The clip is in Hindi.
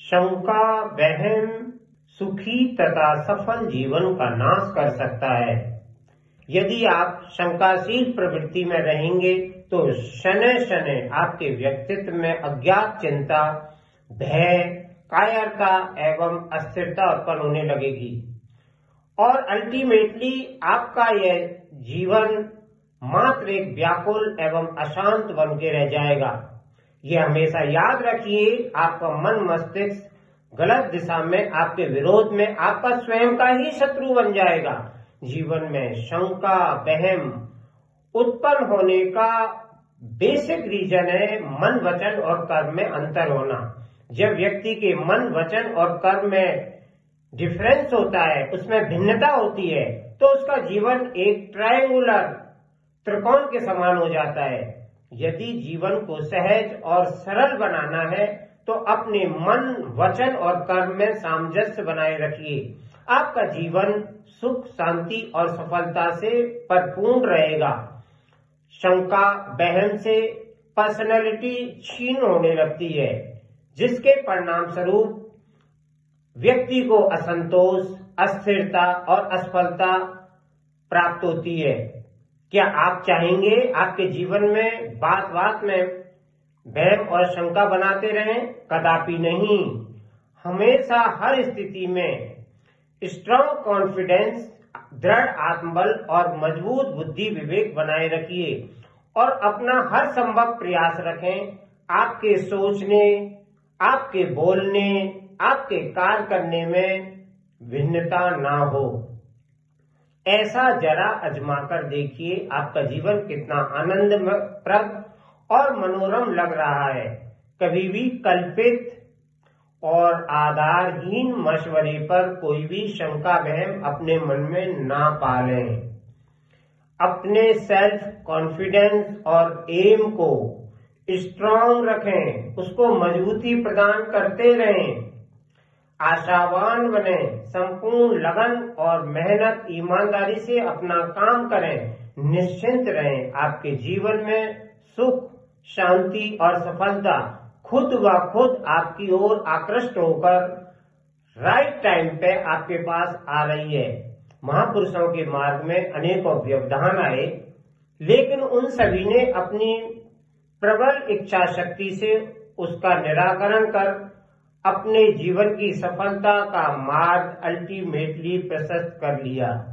शंका वहम सुखी तथा सफल जीवन का नाश कर सकता है। यदि आप शंकाशील प्रवृत्ति में रहेंगे तो शनै शनै आपके व्यक्तित्व में अज्ञात चिंता, भय, कायरता एवं अस्थिरता उत्पन्न होने लगेगी। और अल्टीमेटली आपका यह जीवन मात्र एक व्याकुल एवं अशांत बन के रह जाएगा। ये हमेशा याद रखिए, आपका मन मस्तिष्क गलत दिशा में, आपके विरोध में, आपका स्वयं का ही शत्रु बन जाएगा। जीवन में शंका, बहम उत्पन्न होने का बेसिक रीजन है मन, वचन और कर्म में अंतर होना। जब व्यक्ति के मन, वचन और कर्म में डिफरेंस होता है, उसमें भिन्नता होती है तो उसका जीवन एक ट्रायंगुलर त्रिकोण के समान हो जाता है। यदि जीवन को सहज और सरल बनाना है तो अपने मन, वचन और कर्म में सामंजस्य बनाए रखिए। आपका जीवन सुख, शांति और सफलता से परिपूर्ण रहेगा। शंका, बहन से पर्सनैलिटी छीन होने लगती है, जिसके परिणाम स्वरूप व्यक्ति को असंतोष, अस्थिरता और असफलता प्राप्त होती है। क्या आप चाहेंगे आपके जीवन में बात बात में भय और शंका बनाते रहें? कदापि नहीं। हमेशा हर स्थिति में स्ट्रांग कॉन्फिडेंस दृढ़ आत्मबल और मज़बूत बुद्धि विवेक बनाए रखिए और अपना हर संभव प्रयास रखें। आपके सोचने, आपके बोलने, आपके कार्य करने में भिन्नता ना हो। ऐसा जरा अजमा कर देखिए आपका जीवन कितना आनंदप्रद और मनोरम लग रहा है। कभी भी कल्पित और आधारहीन मशवरे पर कोई भी शंका बहम अपने मन में ना पाले। अपने सेल्फ कॉन्फिडेंस और एम को स्ट्रांग रखें, उसको मजबूती प्रदान करते रहें। आशावान बने, संपूर्ण लगन और मेहनत ईमानदारी से अपना काम करें, निश्चिंत रहें। आपके जीवन में सुख, शांति और सफलता खुद व खुद आपकी ओर आकृष्ट होकर राइट टाइम पे आपके पास आ रही है। महापुरुषों के मार्ग में अनेकों व्यवधान आए, लेकिन उन सभी ने अपनी प्रबल इच्छा शक्ति से उसका निराकरण कर अपने जीवन की सफलता का मार्ग अल्टीमेटली प्रशस्त कर लिया।